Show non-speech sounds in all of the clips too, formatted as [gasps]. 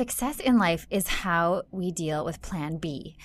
Success in life is how we deal with Plan B.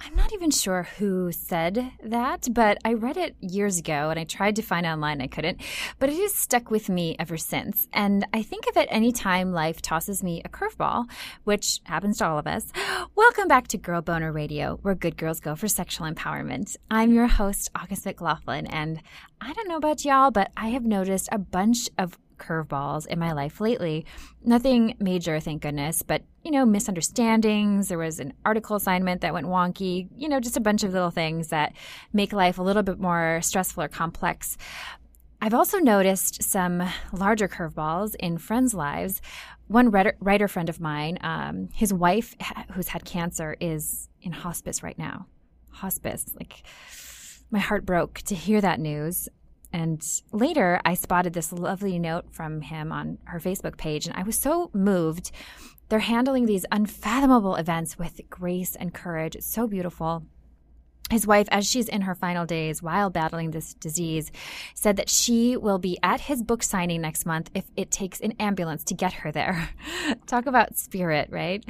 I'm not even sure who said that, but I read it years ago and I tried to find online. I couldn't, but it has stuck with me ever since. And I think of it any time life tosses me a curveball, which happens to all of us. [gasps] Welcome back to Girl Boner Radio, where good girls go for sexual empowerment. I'm your host, August McLaughlin, and I don't know about y'all, but I have noticed a bunch of curveballs in my life lately. Nothing major, thank goodness, but, you know, misunderstandings. There was an article assignment that went wonky, you know, just a bunch of little things that make life a little bit more stressful or complex. I've also noticed some larger curveballs in friends' lives. One writer friend of mine, um, his wife, who's had cancer, is in hospice right now. Hospice, like, my heart broke to hear that news. And later, I spotted this lovely note from him on her Facebook page, and I was so moved. They're handling these unfathomable events with grace and courage. It's so beautiful. His wife, as she's in her final days while battling this disease, said that she will be at his book signing next month if it takes an ambulance to get her there. [laughs] Talk about spirit, right?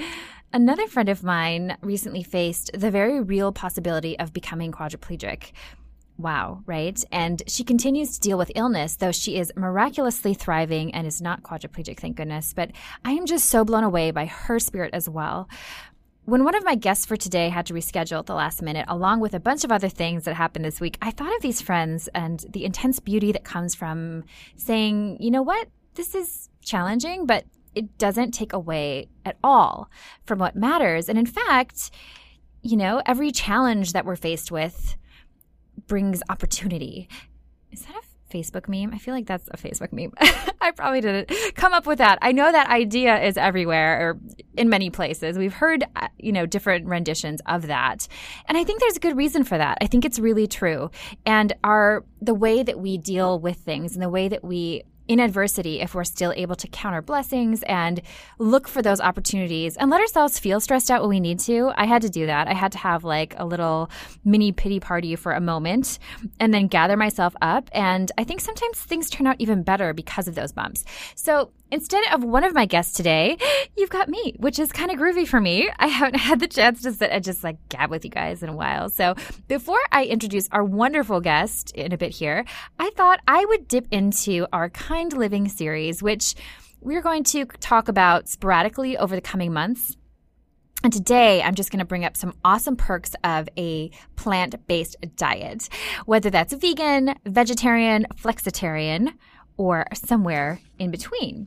Another friend of mine recently faced the very real possibility of becoming quadriplegic. Wow, right? And she continues to deal with illness, though she is miraculously thriving and is not quadriplegic, thank goodness. But I am just so blown away by her spirit as well. When one of my guests for today had to reschedule at the last minute, along with a bunch of other things that happened this week, I thought of these friends and the intense beauty that comes from saying, you know what, this is challenging, but it doesn't take away at all from what matters. And in fact, you know, every challenge that we're faced with, brings opportunity. Is that a Facebook meme? I feel like that's a Facebook meme. [laughs] I probably didn't come up with that. I know that idea is everywhere or in many places. We've heard, uh, you know, different renditions of that. And I think there's a good reason for that. I think it's really true. And our the way that we deal with things and the way that we in adversity if we're still able to count our blessings and look for those opportunities and let ourselves feel stressed out when we need to. I had to do that. I had to have like a little mini pity party for a moment and then gather myself up. And I think sometimes things turn out even better because of those bumps. So Instead of one of my guests today, [gasps] you've got me, which is kind of groovy for me. [laughs] I haven't had the chance to sit and just like gab with you guys in a while. So before I introduce our wonderful guest in a bit here, I thought I would dip into our Kind Living series, which we're going to talk about sporadically over the coming months. And today, I'm just going to bring up some awesome perks of a plant based diet, whether that's vegan, vegetarian, flexitarian, or somewhere in between.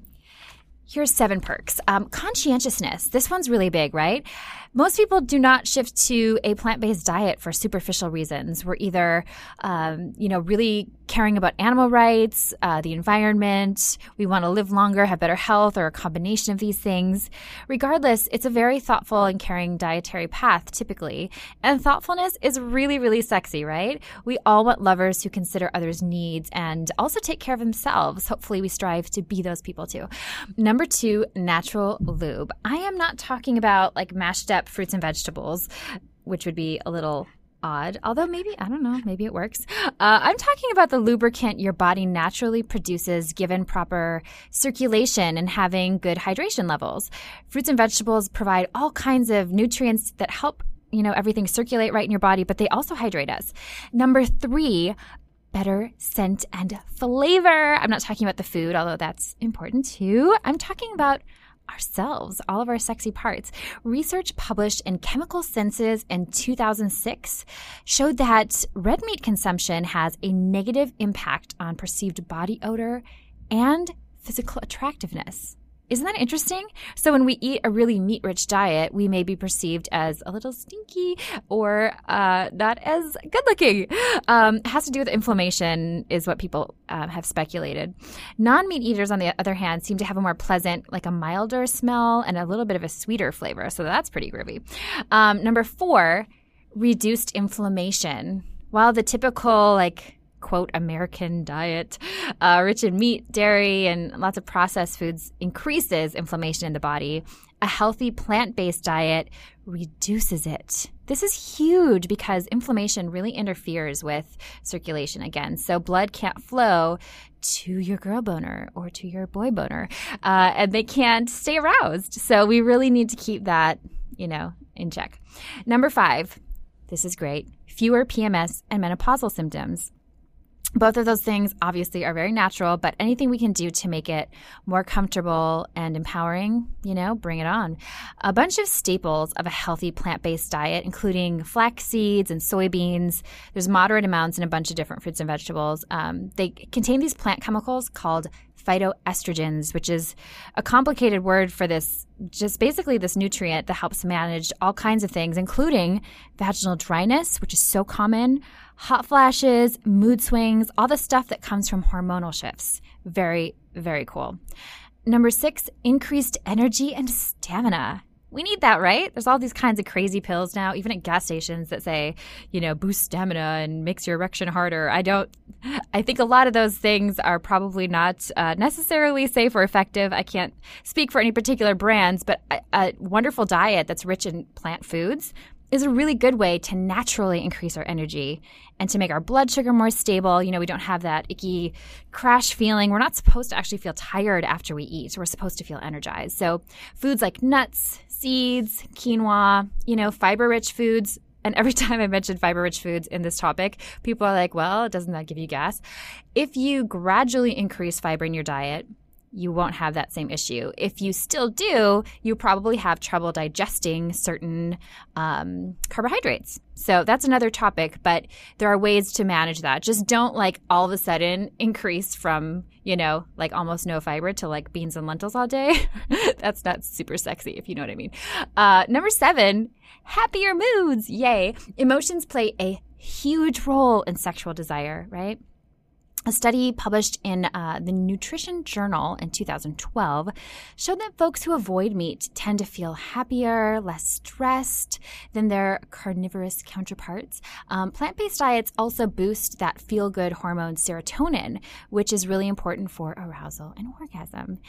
Here's seven perks. Um, conscientiousness. This one's really big, right? Most people do not shift to a plant-based diet for superficial reasons. We're either, um, you know, really caring about animal rights, uh, the environment. We want to live longer, have better health, or a combination of these things. Regardless, it's a very thoughtful and caring dietary path, typically. And thoughtfulness is really, really sexy, right? We all want lovers who consider others' needs and also take care of themselves. Hopefully, we strive to be those people too. Number two, natural lube. I am not talking about like mashed up fruits and vegetables, which would be a little odd. Although maybe, I don't know, maybe it works. Uh, I'm talking about the lubricant your body naturally produces given proper circulation and having good hydration levels. Fruits and vegetables provide all kinds of nutrients that help you know everything circulate right in your body but they also hydrate us number three better scent and flavor i'm not talking about the food although that's important too i'm talking about ourselves, all of our sexy parts. Research published in Chemical Senses in 2006 showed that red meat consumption has a negative impact on perceived body odor and physical attractiveness. Isn't that interesting? So, when we eat a really meat rich diet, we may be perceived as a little stinky or uh, not as good looking. Um, has to do with inflammation, is what people uh, have speculated. Non meat eaters, on the other hand, seem to have a more pleasant, like a milder smell and a little bit of a sweeter flavor. So, that's pretty groovy. Um, number four, reduced inflammation. While the typical, like, quote American diet, uh, rich in meat, dairy, and lots of processed foods, increases inflammation in the body. A healthy plant based diet reduces it. This is huge because inflammation really interferes with circulation again. So blood can't flow to your girl boner or to your boy boner, uh, and they can't stay aroused. So we really need to keep that, you know, in check. Number five, this is great fewer PMS and menopausal symptoms both of those things obviously are very natural, but anything we can do to make it more comfortable and empowering, you know, bring it on. A bunch of staples of a healthy plant based diet, including flax seeds and soybeans. There's moderate amounts in a bunch of different fruits and vegetables. Um, they contain these plant chemicals called phytoestrogens, which is a complicated word for this, just basically this nutrient that helps manage all kinds of things, including vaginal dryness, which is so common, hot flashes, mood swings, all the stuff that comes from hormonal shifts. Very, very cool. Number six, increased energy and stamina we need that, right? There's all these kinds of crazy pills now, even at gas stations that say, you know, boost stamina and makes your erection harder. I don't, I think a lot of those things are probably not uh, necessarily safe or effective. I can't speak for any particular brands, but a, a wonderful diet that's rich in plant foods is a really good way to naturally increase our energy and to make our blood sugar more stable. You know, we don't have that icky crash feeling. We're not supposed to actually feel tired after we eat. We're supposed to feel energized. So, foods like nuts, seeds, quinoa, you know, fiber rich foods. And every [laughs] time I mention fiber rich foods in this topic, people are like, well, doesn't that give you gas? If you gradually increase fiber in your diet, you won't have that same issue. If you still do, you probably have trouble digesting certain um, carbohydrates. So that's another topic, but there are ways to manage that. Just don't like all of a sudden increase from, you know, like almost no fiber to like beans and lentils all day. [laughs] that's not super sexy, if you know what I mean. Uh, number seven, happier moods. Yay. Emotions play a huge role in sexual desire, right? A study published in uh, the Nutrition Journal in 2012 showed that folks who avoid meat tend to feel happier, less stressed than their carnivorous counterparts. Um, Plant based diets also boost that feel good hormone serotonin, which is really important for arousal and orgasm.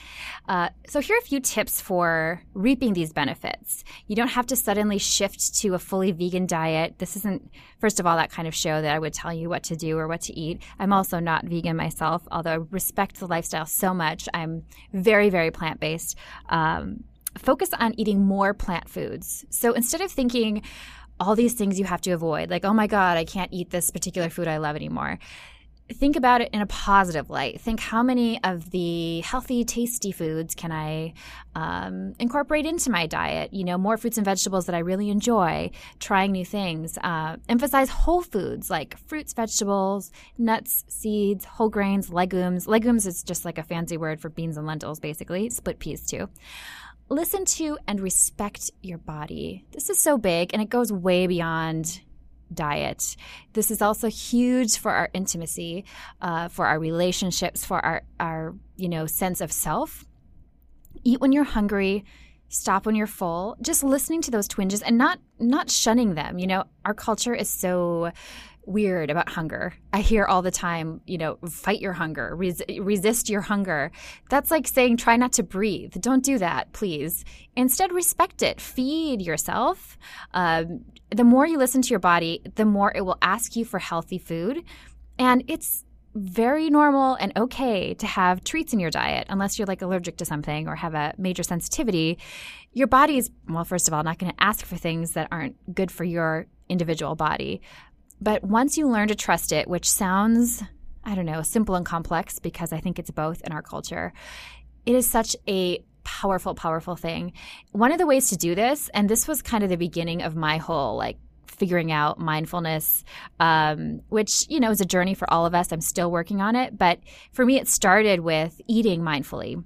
Uh, so, here are a few tips for reaping these benefits. You don't have to suddenly shift to a fully vegan diet. This isn't, first of all, that kind of show that I would tell you what to do or what to eat. I'm also not vegan myself, although I respect the lifestyle so much. I'm very, very plant based. Um, focus on eating more plant foods. So instead of thinking, all these things you have to avoid, like, oh my God, I can't eat this particular food I love anymore think about it in a positive light. Think how many of the healthy, tasty foods can I um, incorporate into my diet? You know, more fruits and vegetables that I really enjoy, trying new things. Uh, emphasize whole foods like fruits, vegetables, nuts, seeds, whole grains, legumes. Legumes is just like a fancy word for beans and lentils, basically, split peas too listen to and respect your body. This is so big and it goes way beyond diet. This is also huge for our intimacy, uh, for our relationships, for our, our you know sense of self. Eat when you're hungry. Stop when you're full. Just listening to those twinges and not not shunning them. You know, our culture is so weird about hunger. I hear all the time, you know, fight your hunger, res- resist your hunger. That's like saying try not to breathe. Don't do that, please. Instead, respect it. Feed yourself. Um, the more you listen to your body, the more it will ask you for healthy food. And it's very normal and okay to have treats in your diet unless you're like allergic to something or have a major sensitivity. Your body is, well, first of all, not going to ask for things that aren't good for your individual body. But once you learn to trust it, which sounds, I don't know, simple and complex because I think it's both in our culture, it is such a powerful, powerful thing. One of the ways to do this, and this was kind of the beginning of my whole like figuring out mindfulness, um, which, you know, is a journey for all of us. I'm still working on it. But for me, it started with eating mindfully.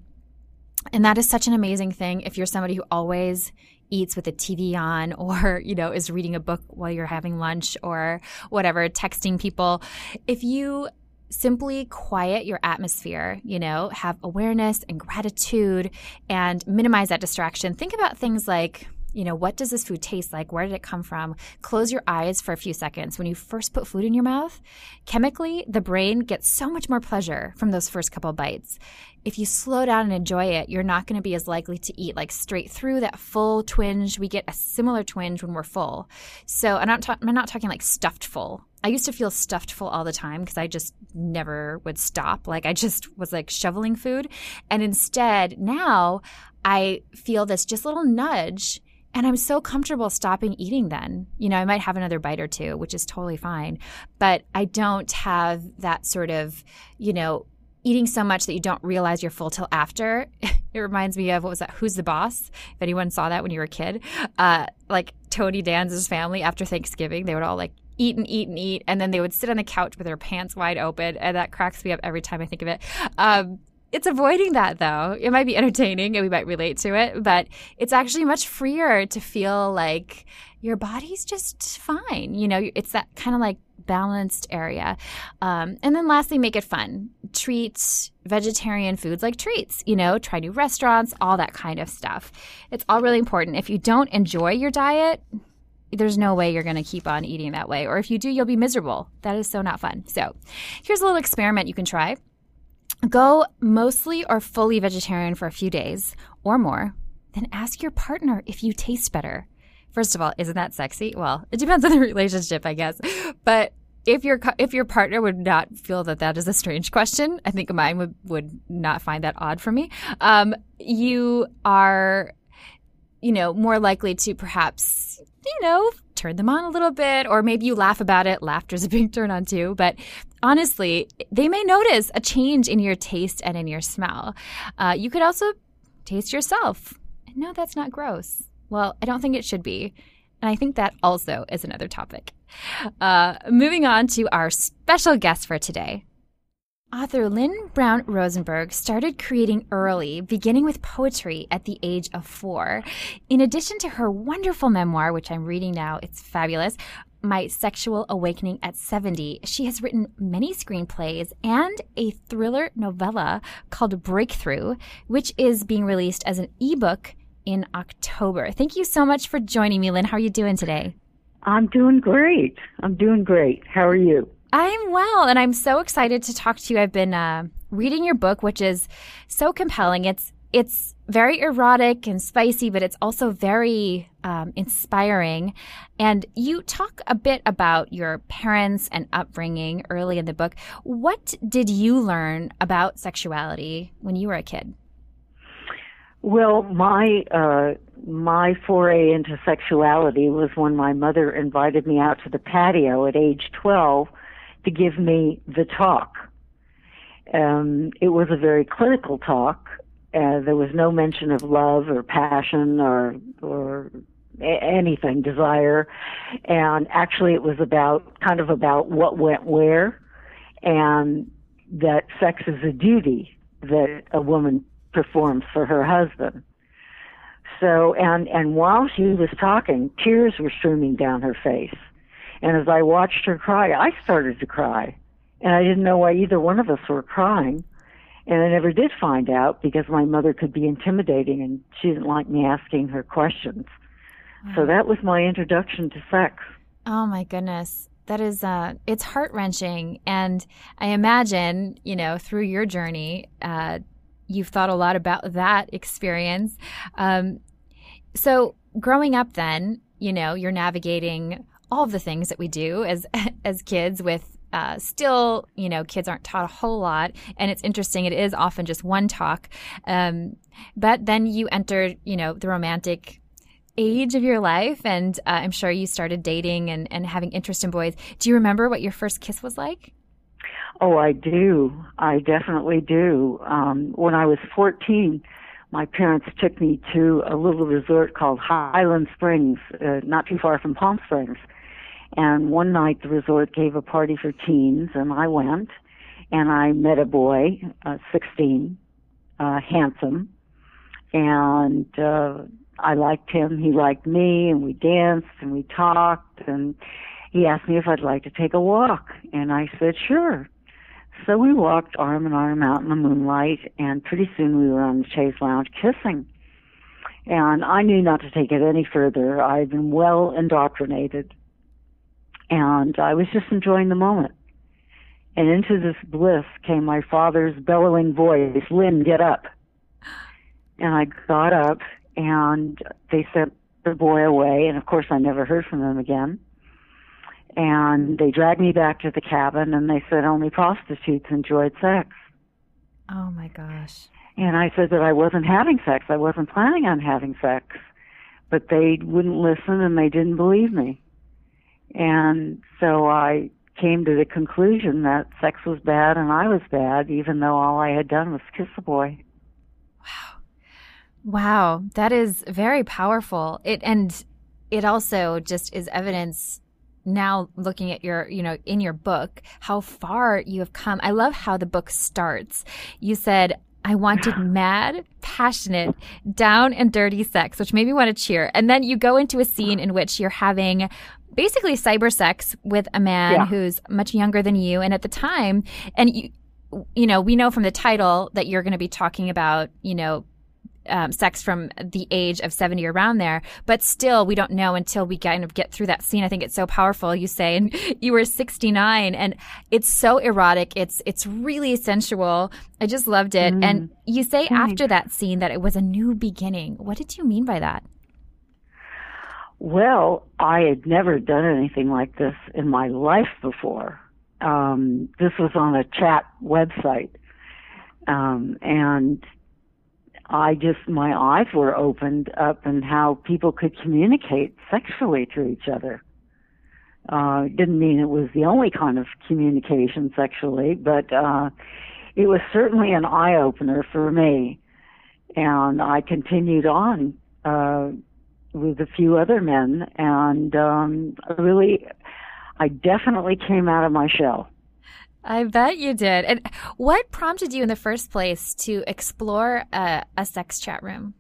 And that is such an amazing thing if you're somebody who always eats with the TV on [laughs] or, you know, is reading a book while you're having lunch or whatever, texting people. If you simply quiet your atmosphere, you know, have awareness and gratitude and minimize that distraction. Think about things like you know, what does this food taste like? Where did it come from? Close your eyes for a few seconds. When you first put food in your mouth, chemically, the brain gets so much more pleasure from those first couple bites. If you slow down and enjoy it, you're not going to be as likely to eat like straight through that full twinge. We get a similar twinge when we're full. So I'm not, ta- I'm not talking like stuffed full. I used to feel stuffed full all the time because I just never would stop. Like I just was like shoveling food. And instead, now I feel this just little nudge and I'm so comfortable stopping eating then. You know, I might have another bite or two, which is totally fine. But I don't have that sort of, you know, eating so much that you don't realize you're full till after. [laughs] it reminds me of what was that? Who's the boss? If anyone saw that when you were a kid, uh, like Tony Danza's family after Thanksgiving, they would all like eat and eat and eat, and then they would sit on the couch with their pants wide open, and that cracks me up every time I think of it. Um, it's avoiding that though. It might be entertaining and we might relate to it, but it's actually much freer to feel like your body's just fine. You know, it's that kind of like balanced area. Um, and then lastly, make it fun. Treat vegetarian foods like treats, you know, try new restaurants, all that kind of stuff. It's all really important. If you don't enjoy your diet, there's no way you're going to keep on eating that way. Or if you do, you'll be miserable. That is so not fun. So here's a little experiment you can try. Go mostly or fully vegetarian for a few days or more, then ask your partner if you taste better. First of all, isn't that sexy? Well, it depends on the [laughs] relationship, I guess. But if your if your partner would not feel that that is a strange question, I think mine would would not find that odd for me. Um, you are, you know, more likely to perhaps, you know, turn them on a little bit, or maybe you laugh about it. Laughter's a big turn on too. But honestly, they may notice a change in your taste and in your smell. Uh, you could also taste yourself. No, that's not gross. Well, I don't think it should be. And I think that also is another topic. Uh, moving on to our special guest for today. Author Lynn Brown Rosenberg started creating early, beginning with poetry at the age of four. In addition to her wonderful memoir, which I'm reading now, it's fabulous, My Sexual Awakening at 70, she has written many screenplays and a thriller novella called Breakthrough, which is being released as an ebook in October. Thank you so much for joining me, Lynn. How are you doing today? I'm doing great. I'm doing great. How are you? I'm well, and I'm so excited to talk to you. I've been uh, reading your book, which is so compelling. It's it's very erotic and spicy, but it's also very um, inspiring. And you talk a bit about your parents and upbringing early in the book. What did you learn about sexuality when you were a kid? Well, my uh, my foray into sexuality was when my mother invited me out to the patio at age twelve to give me the talk. Um, it was a very clinical talk. Uh, there was no mention of love or passion or or anything, desire, and actually it was about kind of about what went where, and that sex is a duty that a woman performs for her husband. So, and and while she was talking, tears were streaming down her face and as I watched her cry, I started to cry. And I didn't know why either one of us were crying. And I never did find out because my mother could be intimidating and she didn't like me asking her questions. So that was my introduction to sex. Oh my goodness. That is uh it's heart-wrenching and I imagine, you know, through your journey, uh you've thought a lot about that experience. Um so growing up then, you know, you're navigating all of the things that we do as [laughs] as kids with uh, still, you know, kids aren't taught a whole lot, and it's interesting. It is often just one talk, um, but then you enter, you know, the romantic age of your life, and uh, I'm sure you started dating and, and having interest in boys. Do you remember what your first kiss was like? Oh, I do. I definitely do. Um, when I was 14, my parents took me to a little resort called Highland Springs, uh, not too far from Palm Springs and one night the resort gave a party for teens, and I went, and I met a boy, uh, 16, uh, handsome, and uh, I liked him. He liked me, and we danced and we talked. And he asked me if I'd like to take a walk, and I said sure. So we walked arm in arm out in the moonlight, and pretty soon we were on the chaise lounge kissing. And I knew not to take it any further. I'd been well indoctrinated. And I was just enjoying the moment. And into this bliss came my father's bellowing voice, Lynn, get up. And I got up and they sent the boy away. And of course, I never heard from them again. And they dragged me back to the cabin and they said only prostitutes enjoyed sex. Oh my gosh. And I said that I wasn't having sex. I wasn't planning on having sex. But they wouldn't listen and they didn't believe me. And so I came to the conclusion that sex was bad and I was bad, even though all I had done was kiss a boy. Wow. Wow. That is very powerful. It, and it also just is evidence now looking at your, you know, in your book, how far you have come. I love how the book starts. You said, I wanted [sighs] mad, passionate, down and dirty sex, which made me want to cheer. And then you go into a scene in which you're having basically cyber sex with a man yeah. who's much younger than you. And at the time, and you, you know, we know from the title that you're going to be talking about, you know, um, sex from the age of 70 around there, but still we don't know until we kind of get through that scene. I think it's so powerful. You say, and [laughs] you were 69 and it's so erotic. It's, it's really sensual. I just loved it. Mm. And you say Thanks. after that scene that it was a new beginning. What did you mean by that? Well, I had never done anything like this in my life before. Um, this was on a chat website. Um, and I just, my eyes were opened up and how people could communicate sexually to each other. Uh, didn't mean it was the only kind of communication sexually, but, uh, it was certainly an eye opener for me. And I continued on, uh, with a few other men, and um, really, I definitely came out of my shell. I bet you did. And what prompted you in the first place to explore a, a sex chat room?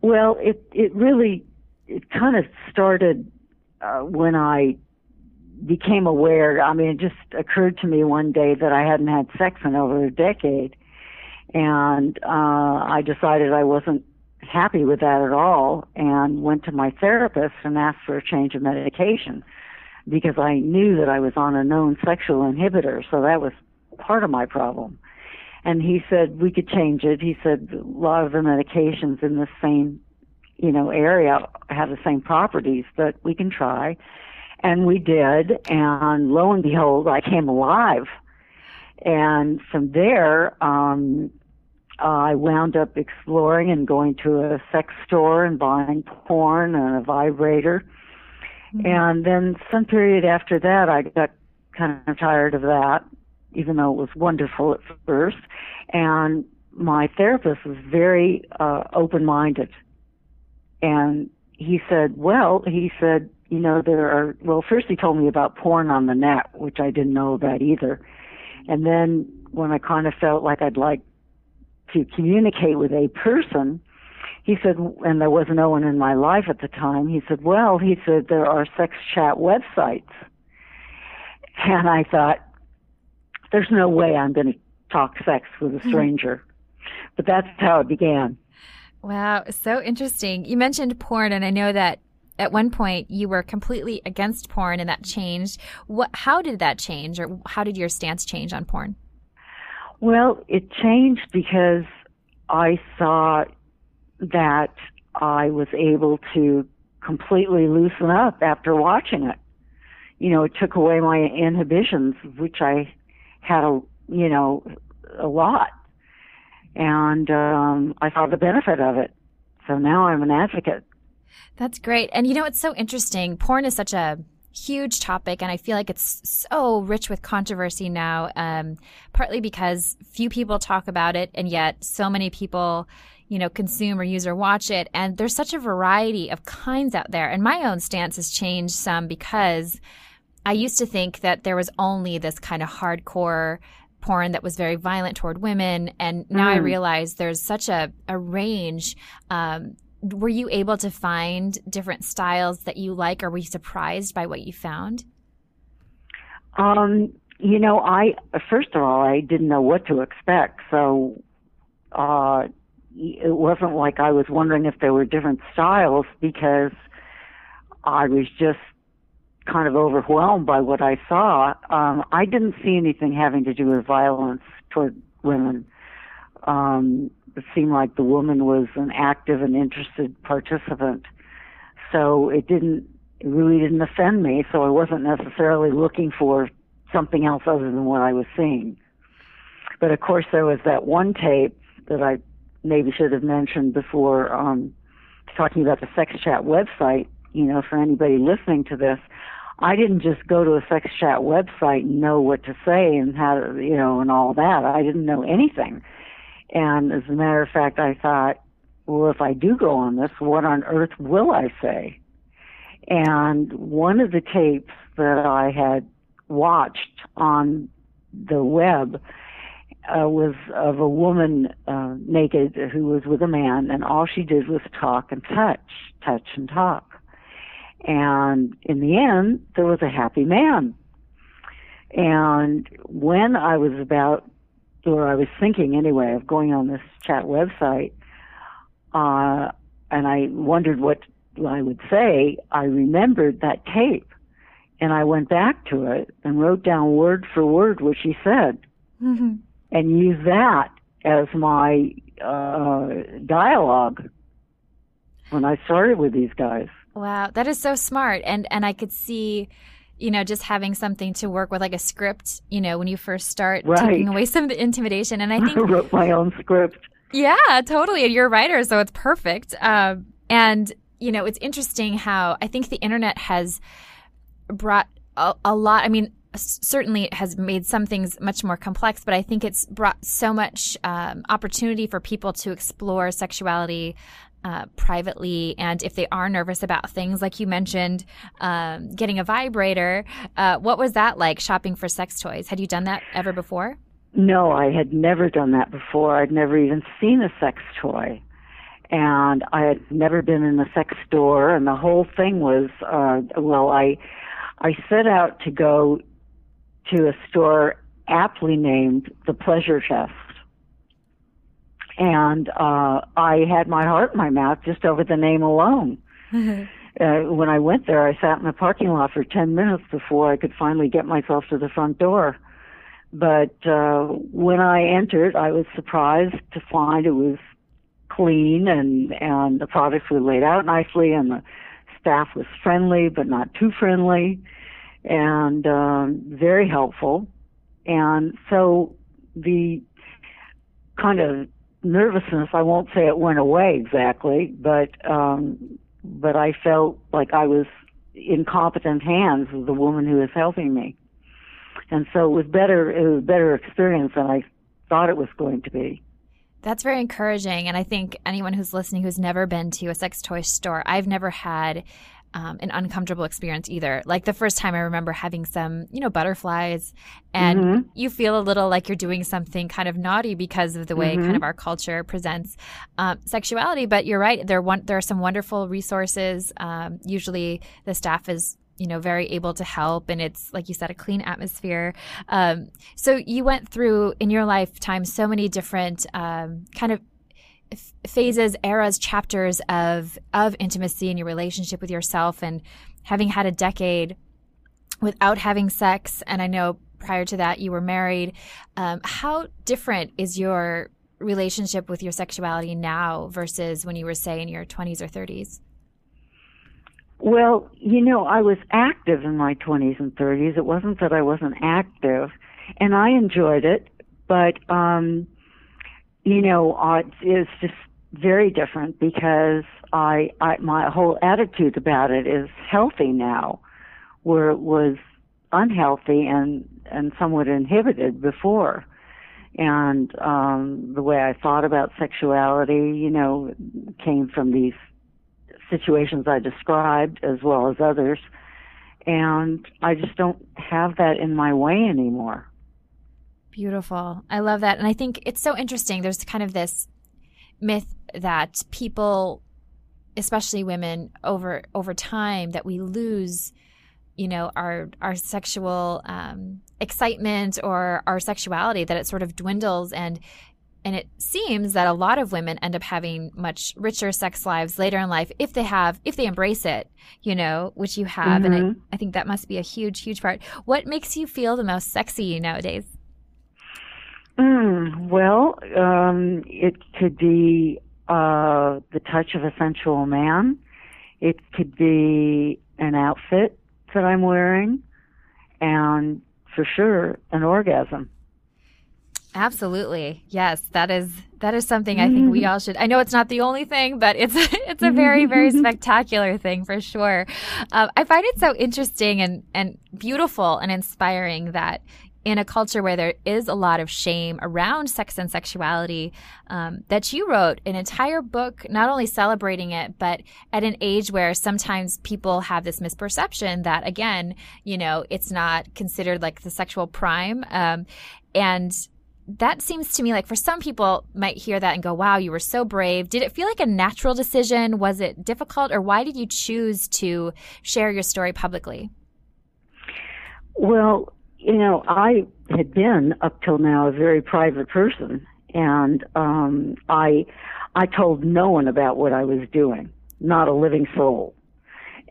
Well, it it really it kind of started uh, when I became aware. I mean, it just occurred to me one day that I hadn't had sex in over a decade, and uh, I decided I wasn't happy with that at all and went to my therapist and asked for a change of medication because I knew that I was on a known sexual inhibitor, so that was part of my problem. And he said we could change it. He said a lot of the medications in the same, you know, area have the same properties, but we can try. And we did, and lo and behold, I came alive. And from there, um, I wound up exploring and going to a sex store and buying porn and a vibrator. Mm-hmm. And then some period after that, I got kind of tired of that, even though it was wonderful at first. And my therapist was very uh, open-minded. And he said, well, he said, you know, there are, well, first he told me about porn on the net, which I didn't know about either. And then when I kind of felt like I'd like to communicate with a person, he said, and there was no one in my life at the time, he said, well, he said, there are sex chat websites. And I thought, there's no way I'm going to talk sex with a mm-hmm. stranger. but that's how it began. Wow, so interesting. You mentioned porn, and I know that at one point you were completely against porn and that changed. What, how did that change, or how did your stance change on porn? Well, it changed because I saw that I was able to completely loosen up after watching it. You know, it took away my inhibitions, which I had a, you know, a lot. And um, I saw the benefit of it. So now I'm an advocate. That's great. And you know, it's so interesting. Porn is such a huge topic, and I feel like it's so rich with controversy now. Um, partly because few people talk about it, and yet so many people, you know, consume or use or watch it. And there's such a variety of kinds out there. And my own stance has changed some because I used to think that there was only this kind of hardcore porn that was very violent toward women, and now mm. I realize there's such a, a range. Um, were you able to find different styles that you like, or were you surprised by what you found? Um, you know, I first of all, I didn't know what to expect, so uh, it wasn't like I was wondering if there were different styles because I was just kind of overwhelmed by what I saw. Um, I didn't see anything having to do with violence toward women. Um, it seemed like the woman was an active and interested participant. So it didn't, it really didn't offend me. So I wasn't necessarily looking for something else other than what I was seeing. But of course, there was that one tape that I maybe should have mentioned before um, talking about the sex chat website. You know, for anybody listening to this, I didn't just go to a sex chat website and know what to say and how to, you know, and all that. I didn't know anything. And as a matter of fact, I thought, well, if I do go on this, what on earth will I say? And one of the tapes that I had watched on the web uh, was of a woman uh, naked who was with a man, and all she did was talk and touch, touch and talk. And in the end, there was a happy man. And when I was about, or I was thinking anyway, of going on this chat website, uh, and I wondered what I would say, I remembered that tape. And I went back to it and wrote down word for word what she said. Mm-hmm and use that as my uh, dialogue when I started with these guys. Wow, that is so smart, and and I could see, you know, just having something to work with, like a script. You know, when you first start right. taking away some of the intimidation, and I [laughs] think I wrote my own script. Yeah, totally. And you're a writer, so it's perfect. Um, and you know, it's interesting how I think the internet has brought a, a lot. I mean, certainly it has made some things much more complex, but I think it's brought so much um, opportunity for people to explore sexuality uh, privately. And if they are nervous about things, like you mentioned, um, getting a vibrator, uh, what was that like shopping for sex toys? Had you done that ever before? No, I had never done that before. I'd never even seen a sex toy. And I had never been in a sex store, and the whole thing was, uh, well, I, I set out to go to a store aptly named the Pleasure Chest. And uh, I had my heart in my mouth just over the name alone. [laughs] uh, when I went there, I sat in the parking lot for 10 minutes before I could finally get myself to the front door. But uh, when I entered, I was surprised to find it was clean and and the products were laid out nicely and the staff was friendly but not too friendly and um, very helpful. And so the kind of nervousness, I won't say it went away exactly, but um, but I felt like I was in competent hands with the woman who was helping me. And so it was better it was a better experience than I thought it was going to be. That's very encouraging. And I think anyone who's listening who's never been to a sex toy store, I've never had um, an uncomfortable experience either. Like the first time I remember having some, you know, butterflies, and mm-hmm. you feel a little like you're doing something kind of naughty because of the way mm-hmm. kind of our culture presents um, sexuality. But you're right. There, one, there are some wonderful resources. Um, usually the staff is you know very able to help and it's like you said a clean atmosphere um, so you went through in your lifetime so many different um, kind of phases, eras, chapters of of intimacy in your relationship with yourself, and having had a decade without having sex, and I know prior to that you were married. Um, how different is your relationship with your sexuality now versus when you were, say, in your twenties or thirties? Well, you know, I was active in my 20s and 30s. It wasn't that I wasn't active, and I enjoyed it, but um, you know, uh, it's just very different because I, I, my whole attitude about it is healthy now, where it was unhealthy and and somewhat inhibited before. And um, the way I thought about sexuality, you know, came from these situations I described as well as others. And I just don't have that in my way anymore. Beautiful. I love that. And I think it's so interesting. There's kind of this myth that people, especially women, over over time, that we lose, you know, our our sexual um, excitement or our sexuality, that it sort of dwindles and and it seems that a lot of women end up having much richer sex lives later in life if they have, if they embrace it, you know, which you have. Mm-hmm. And I, mm-hmm. I, think that must be a huge, huge part. What makes you feel the most sexy nowadays? Mm, well, um, it could be uh, the touch of a sensual man. It could be an outfit that I'm wearing, and for sure, an orgasm. Absolutely. Yes, that is that is something I think we mm-hmm. all should. I know it's not the only thing, but it's [laughs] it's a very very [laughs] spectacular thing for sure. Um, I find it so interesting and and beautiful and inspiring that in a culture where there is a lot of shame around sex and sexuality, um, that you wrote an entire book not only celebrating it, but at an age where sometimes people have this misperception that, again, you know, it's not considered like the sexual prime. Um, and that seems to me like for some people might hear that and go, wow, you were so brave. Did it feel like a natural decision? Was it difficult? Or why did you choose to share your story publicly? Well, you know, I had been up till now a very private person, and um, I I told no one about what I was doing, not a living soul.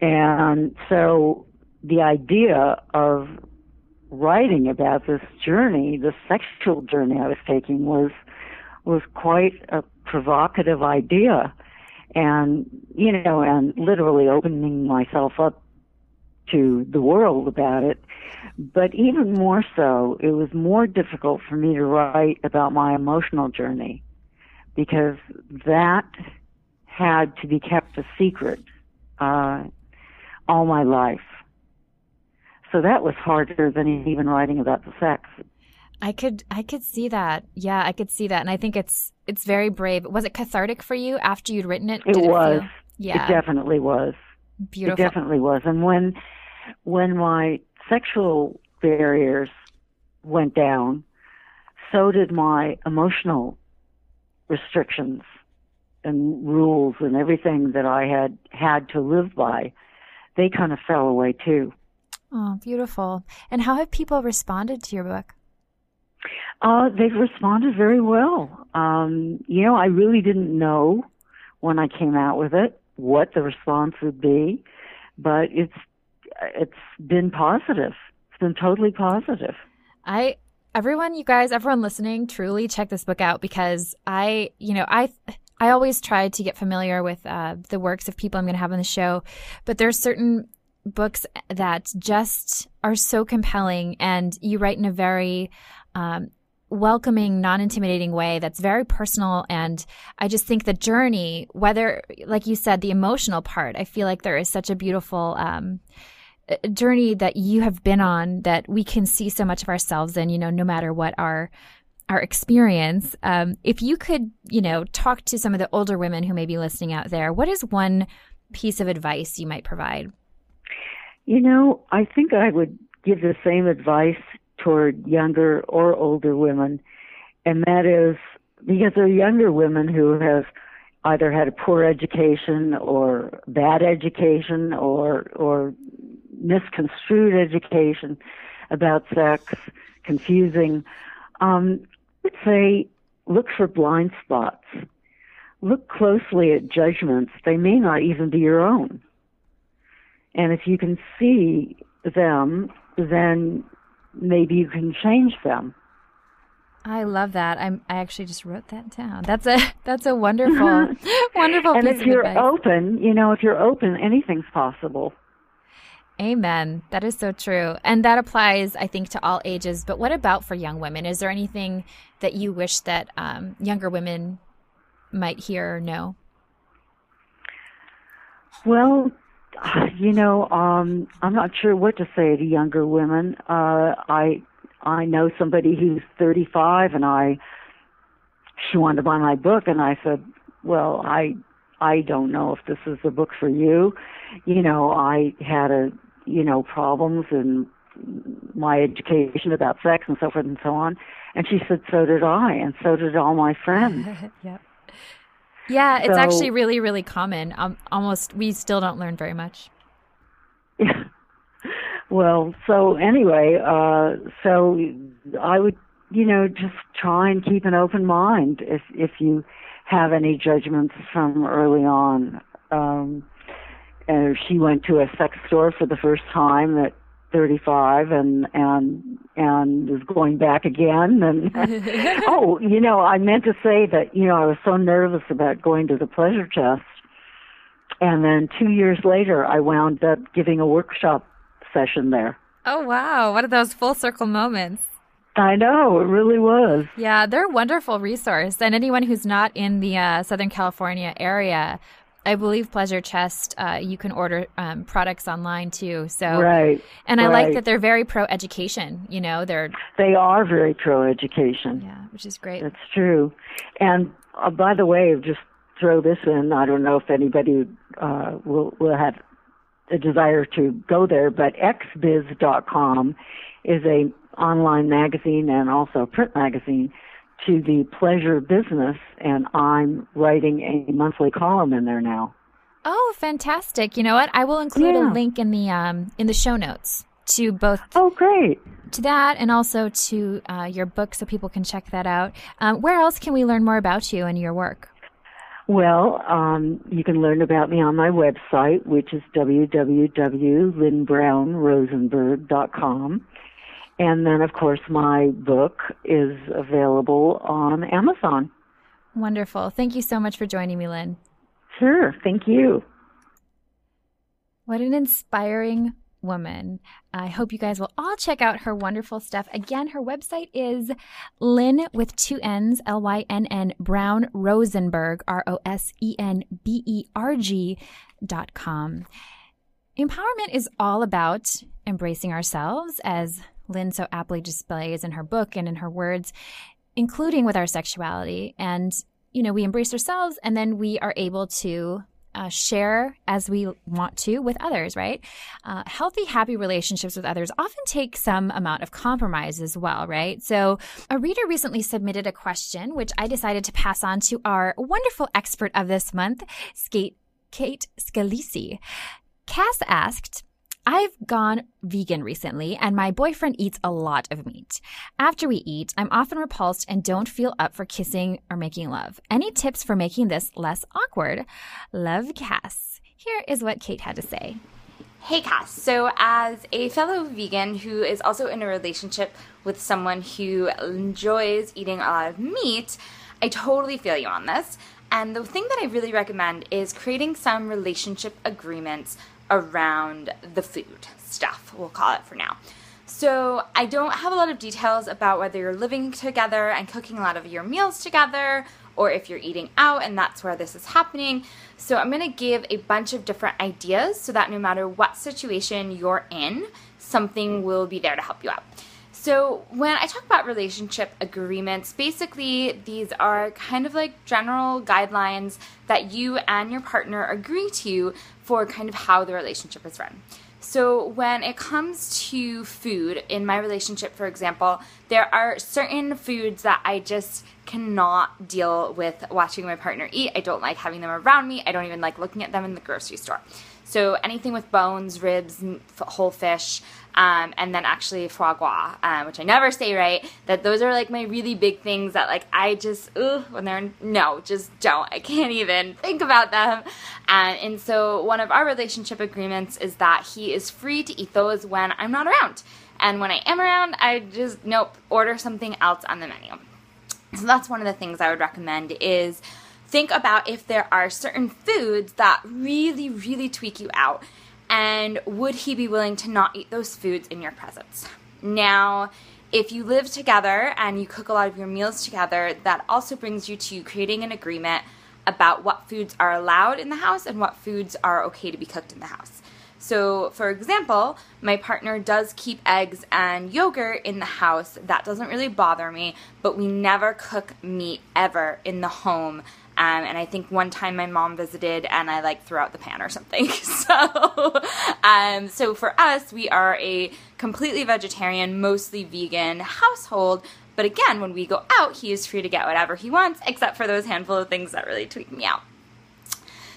And so the idea of writing about this journey, the sexual journey I was taking, was was quite a provocative idea, and you know, and literally opening myself up to the world about it. But even more so, it was more difficult for me to write about my emotional journey because that had to be kept a secret uh, all my life. So that was harder than even writing about the sex. I could I could see that. Yeah, I could see that. And I think it's it's very brave. Was it cathartic for you after you'd written it? It was. It yeah. It definitely was. Beautiful. It definitely was. And when when my sexual barriers went down, so did my emotional restrictions and rules and everything that I had had to live by. They kind of fell away too. Oh, beautiful. And how have people responded to your book? Uh, they've responded very well. Um, you know, I really didn't know when I came out with it what the response would be, but it's it's been positive. It's been totally positive. I everyone, you guys, everyone listening, truly check this book out because I, you know, I I always try to get familiar with uh, the works of people I'm going to have on the show, but there's certain books that just are so compelling and you write in a very um, welcoming, non intimidating way that's very personal. And I just think the journey, whether, like you said, the emotional part, I feel like there is such a beautiful um, journey that you have been on that we can see so much of ourselves in, you know, no matter what our our experience. Um, if you could, you know, talk to some of the older women who may be listening out there, what is one piece of advice you might provide? You know, I think I would give the same advice toward younger or older women, and that is because there are younger women who have either had a poor education or bad education or or misconstrued education about sex, confusing. Um, let's say look for blind spots. Look closely at judgments. They may not even be your own. And if you can see them, then maybe you can change them. I love that. I'm, I actually just wrote that down. That's a [laughs] that's a wonderful, [laughs] wonderful. And if you're open, you know, if you're open, anything's possible. Amen. That is so true. And that applies, I think, to all ages. But what about for young women? Is there anything that you wish that um, younger women might hear or know? Well, you know, um, I'm not sure what to say to younger women. Uh, I I know somebody who's 35, and I she wanted to buy my book, and I said, well, I I don't know if this is the book for you. You know, I had a you know problems and my education about sex and so forth and so on. And she said, so did I, and so did all my friends. [laughs] yep. Yeah, it's so, actually really, really common. Um, almost, we still don't learn very much. Yeah. [laughs] Well, so anyway, uh, so I would, you know, just try and keep an open mind if if you have any judgments from early on. Um, and she went to a sex store for the first time at 35 and and and is going back again and [laughs] oh you know i meant to say that you know i was so nervous about going to the pleasure chest and then 2 years later i wound up giving a workshop session there. Oh wow. What are those full circle moments. I know, it really was. Yeah, they're a wonderful resource. And anyone who's not in the uh, Southern California area I believe Pleasure Chest, uh, you can order um, products online too. So right, and I right. like that they're very pro education. You know, they're they are very pro education. Yeah, which is great. That's true. And uh, by the way, just throw this in. I don't know if anybody uh, will will have a desire to go there, but xbiz.com is a online magazine and also a print magazine to the pleasure business, and I'm writing a monthly column in there now. Oh, fantastic! You know what? I will include yeah. a link in the um, in the show notes to both. Oh, great! To that, and also to uh, your book, so people can check that out. Um, where else can we learn more about you and your work? Well, um, you can learn about me on my website, which is www.lynnbrownrosenberg.com. And then, of course, my book is available on Amazon. Wonderful. Thank you so much for joining me, Lynn. Sure. Thank you. What an inspiring woman. I hope you guys will all check out her wonderful stuff. Again, her website is Lynn with two N's, L Y N N Brown Rosenberg, R O S E N B E R G dot com. Empowerment is all about embracing ourselves as Lynn so aptly displays in her book and in her words, including with our sexuality. And, you know, we embrace ourselves and then we are able to uh, share as we want to with others, right? Uh, healthy, happy relationships with others often take some amount of compromise as well, right? So, a reader recently submitted a question, which I decided to pass on to our wonderful expert of this month, Skate, Kait Scalisi. Cass asked, I've gone vegan recently and my boyfriend eats a lot of meat. After we eat, I'm often repulsed and don't feel up for kissing or making love. Any tips for making this less awkward? Love Cass. Here is what Kait had to say. Hey Cass, so as a fellow vegan who is also in a relationship with someone who enjoys eating a lot of meat, I totally feel you on this. And the thing that I really recommend is creating some relationship agreements around the food stuff, we'll call it for now. So, I don't have a lot of details about whether you're living together and cooking a lot of your meals together or if you're eating out and that's where this is happening. So, I'm going to give a bunch of different ideas so that no matter what situation you're in, something will be there to help you out. So, when I talk about relationship agreements, basically these are kind of like general guidelines that you and your partner agree to for kind of how the relationship is run. So, when it comes to food in my relationship, for example, there are certain foods that I just cannot deal with watching my partner eat. I don't like having them around me. I don't even like looking at them in the grocery store. So, anything with bones, ribs, whole fish, um, and then actually foie gras, um, which I never say right. That those are like my really big things that like I just ugh, when they're no, just don't. I can't even think about them. Um, and so one of our relationship agreements is that he is free to eat those when I'm not around, and when I am around, I just nope order something else on the menu. So that's one of the things I would recommend is think about if there are certain foods that really, really tweak you out and would he be willing to not eat those foods in your presence? Now, if you live together and you cook a lot of your meals together, that also brings you to creating an agreement about what foods are allowed in the house and what foods are okay to be cooked in the house. So, for example, my partner does keep eggs and yogurt in the house. That doesn't really bother me, but we never cook meat ever in the home Um, and I think one time my mom visited and I like threw out the pan or something. [laughs] so, um, so for us, we are a completely vegetarian, mostly vegan household. But again, when we go out, he is free to get whatever he wants, except for those handful of things that really tweak me out.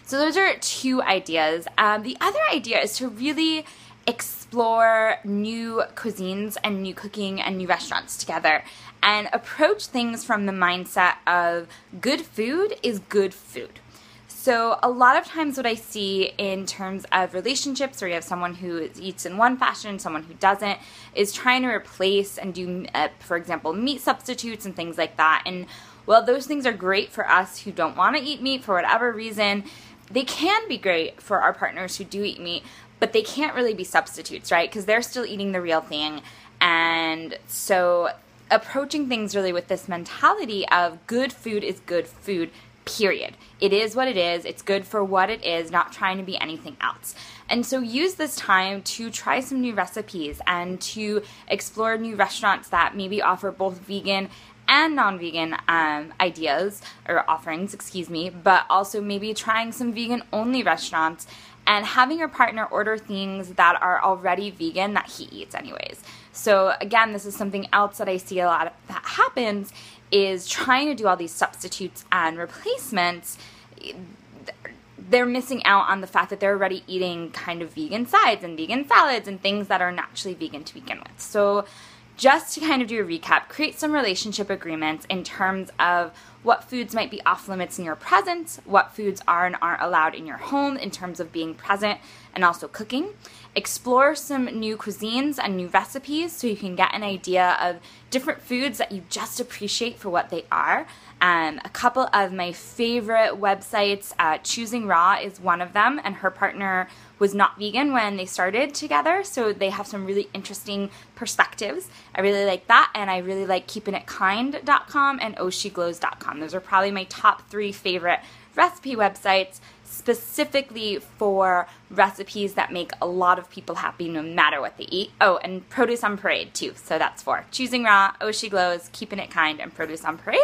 So those are two ideas. Um, the other idea is to really explore new cuisines and new cooking and new restaurants together and approach things from the mindset of good food is good food. So, a lot of times, what I see in terms of relationships where you have someone who eats in one fashion, someone who doesn't, is trying to replace and do, uh, for example, meat substitutes and things like that. And while those things are great for us who don't want to eat meat for whatever reason, they can be great for our partners who do eat meat, but they can't really be substitutes, right? Because they're still eating the real thing. And so approaching things really with this mentality of good food is good food, period. It is what it is. It's good for what it is, not trying to be anything else. And so use this time to try some new recipes and to explore new restaurants that maybe offer both vegan and non-vegan um, ideas or offerings, excuse me, but also maybe trying some vegan-only restaurants and having your partner order things that are already vegan that he eats anyways. So again, this is something else that I see a lot of, that happens is trying to do all these substitutes and replacements they're missing out on the fact that they're already eating kind of vegan sides and vegan salads and things that are naturally vegan to begin with. So just to kind of do a recap, create some relationship agreements in terms of what foods might be off limits in your presence, what foods are and aren't allowed in your home in terms of being present and also cooking. Explore some new cuisines and new recipes so you can get an idea of different foods that you just appreciate for what they are. Um, a couple of my favorite websites, uh, Choosing Raw is one of them, and her partner was not vegan when they started together, so they have some really interesting perspectives. I really like that, and I really like keepingitkind.com and ohsheglows.com. Those are probably my top three favorite recipe websites specifically for recipes that make a lot of people happy no matter what they eat. Oh, and Produce on Parade too. So that's four. Choosing Raw, Oshi Glows, Keeping It Kind, and Produce on Parade.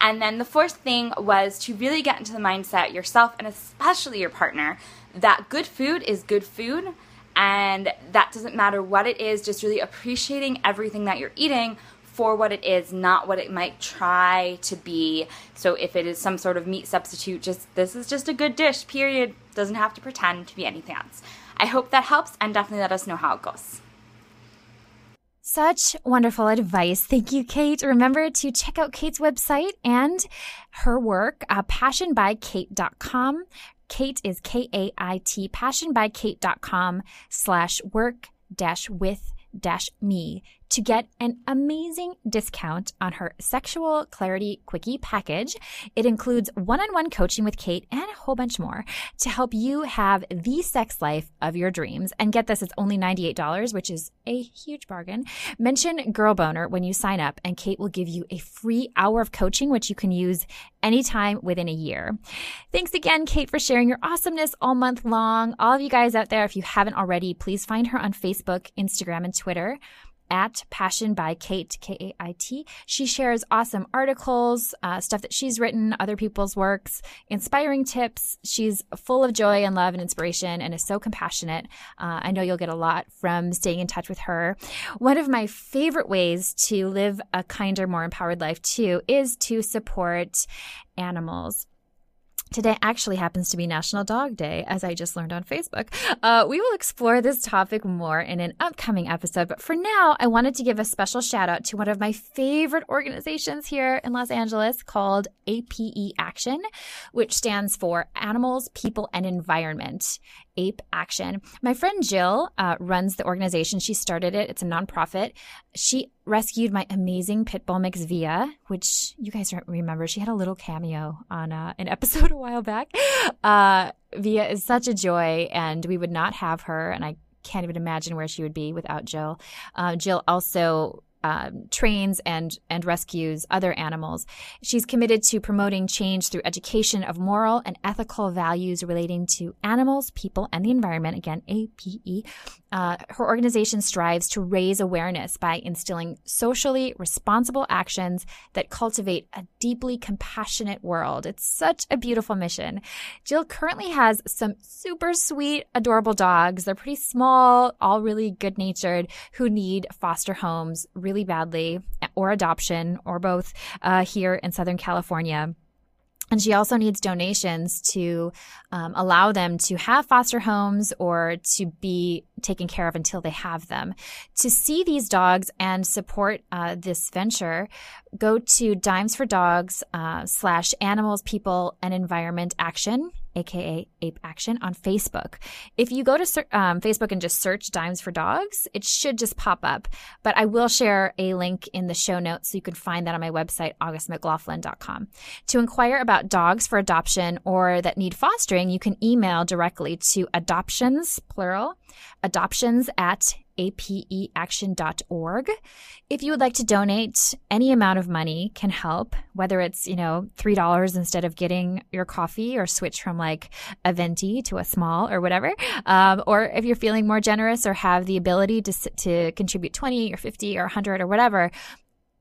And then the fourth thing was to really get into the mindset yourself and especially your partner that good food is good food and that doesn't matter what it is, just really appreciating everything that you're eating for what it is, not what it might try to be. So if it is some sort of meat substitute, just this is just a good dish, period. Doesn't have to pretend to be anything else. I hope that helps and definitely let us know how it goes. Such wonderful advice. Thank you, Kait. Remember to check out Kait's website and her work, uh, passionbykait.com. Kait is K A I T, passionbykait.com slash work dash with dash me to get an amazing discount on her Sexual Clarity Quickie package. It includes one on one coaching with Kait and a whole bunch more to help you have the sex life of your dreams. And get this, it's only $98, which is a huge bargain. Mention Girl Boner when you sign up, and Kait will give you a free hour of coaching, which you can use anytime within a year. Thanks again, Kait, for sharing your awesomeness all month long. All of you guys out there, if you haven't already, please find her on Facebook, Instagram, and Twitter at Passion by Kait, K A I T. She shares awesome articles, uh, stuff that she's written, other people's works, inspiring tips. She's full of joy and love and inspiration and is so compassionate. Uh, I know you'll get a lot from staying in touch with her. One of my favorite ways to live a kinder, more empowered life, too, is to support animals. Today actually happens to be National Dog Day, as I just learned on Facebook. Uh, we will explore this topic more in an upcoming episode, but for now, I wanted to give a special shout out to one of my favorite organizations here in Los Angeles called APE Action, which stands for Animals, People, and Environment. Ape Action. My friend Jill uh, runs the organization. She started it. It's a nonprofit. She rescued my amazing pit bull mix Via, which you guys remember. She had a little cameo on uh, an [laughs] episode a while back. Uh, Via is such a joy, and we would not have her. And I can't even imagine where she would be without Jill. Uh, Jill also um, trains and and rescues other animals. She's committed to promoting change through education of moral and ethical values relating to animals, people, and the environment. Again, APE. Uh, her organization strives to raise awareness by instilling socially responsible actions that cultivate a deeply compassionate world. It's such a beautiful mission. Jill currently has some super sweet, adorable dogs. They're pretty small, all really good natured, who need foster homes really badly, or adoption, or both uh, here in Southern California. And she also needs donations to um, allow them to have foster homes or to be taken care of until they have them. To see these dogs and support uh, this venture, go to Dimes for Dogs uh, slash Animals, People, and Environment Action aka Ape Action, on Facebook. If you go to um, Facebook and just search Dimes for Dogs, it should just pop up. But I will share a link in the show notes so you can find that on my website, augustmclaughlin.com. To inquire about dogs for adoption or that need fostering, you can email directly to adoptions, plural, adoptions at apeaction.org. If you would like to donate, any amount of money can help, whether it's, you know, $3 instead of getting your coffee or switch from like a venti to a small or whatever. Um, or if you're feeling more generous or have the ability to, to contribute 20 or 50 or 100 or whatever,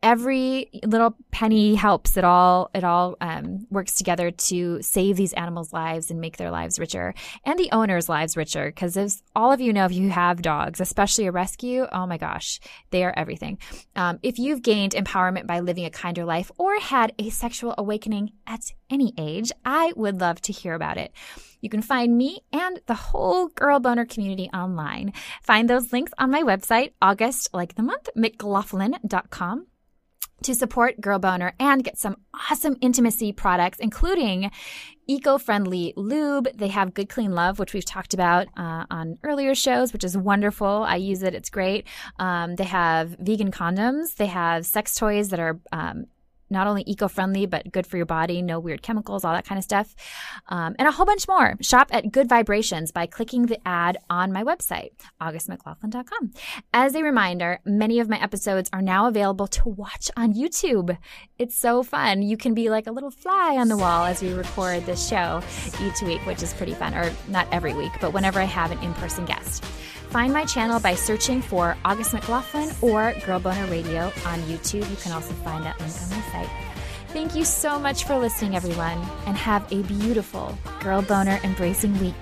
every little penny helps. It all it all um, works together to save these animals' lives and make their lives richer and the owners' lives richer. Because as all of you know, if you have dogs, especially a rescue, oh my gosh, they are everything. Um, if you've gained empowerment by living a kinder life or had a sexual awakening at any age, I would love to hear about it. You can find me and the whole Girl Boner community online. Find those links on my website, August, like the month, McLaughlin.com to support Girl Boner and get some awesome intimacy products, including eco-friendly lube. They have Good Clean Love, which we've talked about uh, on earlier shows, which is wonderful. I use it; it's great. Um, they have vegan condoms. They have sex toys that are um, not only eco friendly, but good for your body, no weird chemicals, all that kind of stuff, um, and a whole bunch more. Shop at Good Vibrations by clicking the ad on my website, augustmclaughlin.com. As a reminder, many of my episodes are now available to watch on YouTube. It's so fun. You can be like a little fly on the wall as we record this show each week, which is pretty fun, or not every week, but whenever I have an in person guest. Find my channel by searching for August McLaughlin or Girl Boner Radio on YouTube. You can also find that link on my site. Thank you so much for listening, everyone, and have a beautiful Girl Boner embracing week.